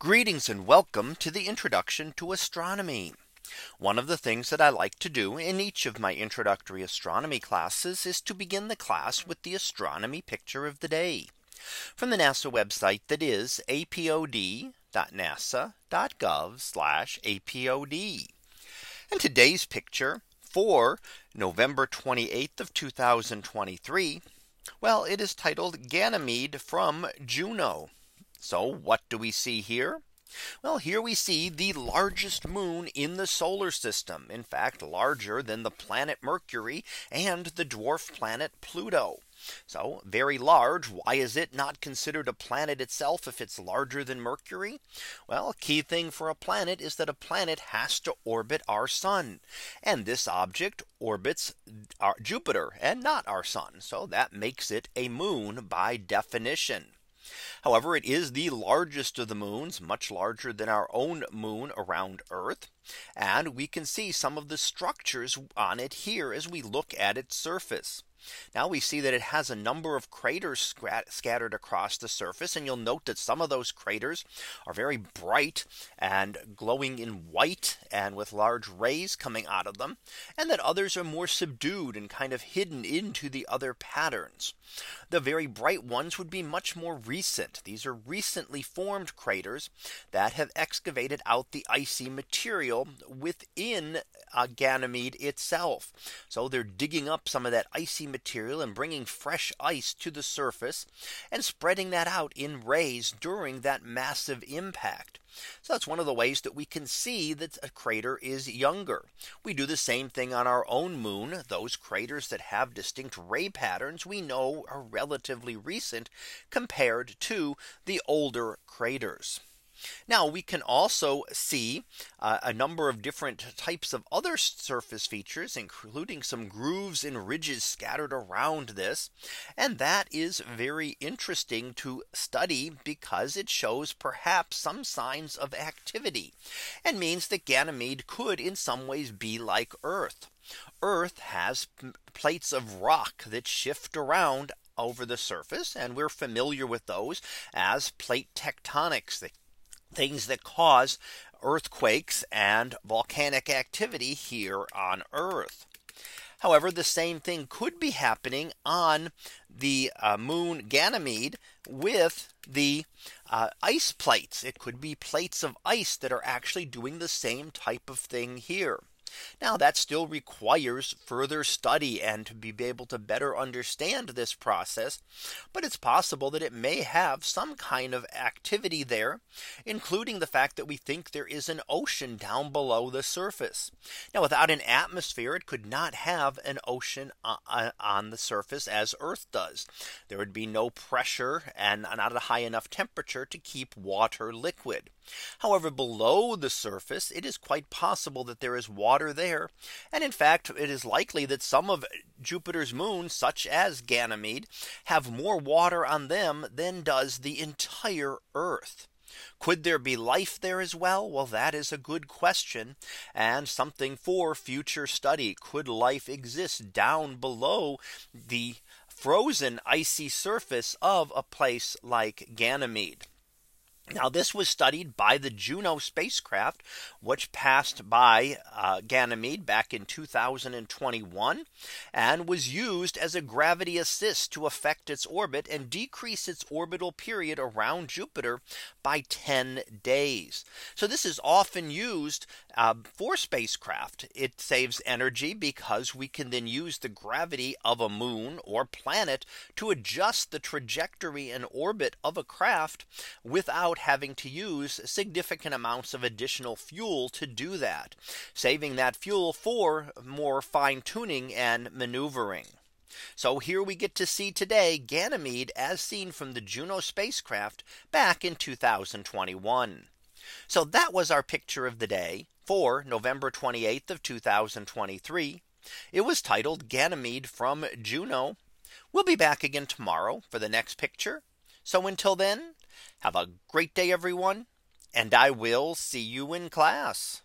Greetings and welcome to the introduction to astronomy. One of the things that I like to do in each of my introductory astronomy classes is to begin the class with the astronomy picture of the day from the NASA website that is apod.nasa.gov apod. And today's picture for November 28th of 2023. Well, it is titled Ganymede from Juno. So what do we see here? Well, here we see the largest moon in the solar system. In fact, larger than the planet Mercury and the dwarf planet Pluto. So very large. Why is it not considered a planet itself if it's larger than Mercury? Well, key thing for a planet is that a planet has to orbit our sun. And this object orbits our Jupiter and not our sun. So that makes it a moon by definition. However, it is the largest of the moons, much larger than our own moon around Earth. And we can see some of the structures on it here as we look at its surface. Now we see that it has a number of craters scattered across the surface. And you'll note that some of those craters are very bright and glowing in white and with large rays coming out of them. And that others are more subdued and kind of hidden into the other patterns. The very bright ones would be much more recent. These are recently formed craters that have excavated out the icy material within uh, Ganymede itself. So they're digging up some of that icy material and bringing fresh ice to the surface and spreading that out in rays during that massive impact. So that's one of the ways that we can see that a crater is younger. We do the same thing on our own moon. Those craters that have distinct ray patterns we know are relatively recent compared to the older craters. Now we can also see uh, a number of different types of other surface features, including some grooves and ridges scattered around this. And that is very interesting to study because it shows perhaps some signs of activity and means that Ganymede could in some ways be like Earth. Earth has plates of rock that shift around over the surface and we're familiar with those as plate tectonics that things that cause earthquakes and volcanic activity here on Earth. However, the same thing could be happening on the uh, moon Ganymede with the uh, ice plates. It could be plates of ice that are actually doing the same type of thing here. Now that still requires further study and to be able to better understand this process. But it's possible that it may have some kind of activity there, including the fact that we think there is an ocean down below the surface. Now without an atmosphere, it could not have an ocean uh, uh, on the surface as Earth does. There would be no pressure and not a high enough temperature to keep water liquid. However, below the surface, it is quite possible that there is water there. And in fact, it is likely that some of Jupiter's moons, such as Ganymede, have more water on them than does the entire Earth. Could there be life there as well? Well, that is a good question and something for future study. Could life exist down below the frozen icy surface of a place like Ganymede? Now this was studied by the Juno spacecraft, which passed by uh, Ganymede back in 2021 and was used as a gravity assist to affect its orbit and decrease its orbital period around Jupiter by 10 days. So this is often used uh, for spacecraft. It saves energy because we can then use the gravity of a moon or planet to adjust the trajectory and orbit of a craft without having to use significant amounts of additional fuel to do that, saving that fuel for more fine tuning and maneuvering. So here we get to see today Ganymede as seen from the Juno spacecraft back in 2021. So that was our picture of the day for November 28th of 2023. It was titled Ganymede from Juno. We'll be back again tomorrow for the next picture. So until then, have a great day, everyone. And I will see you in class.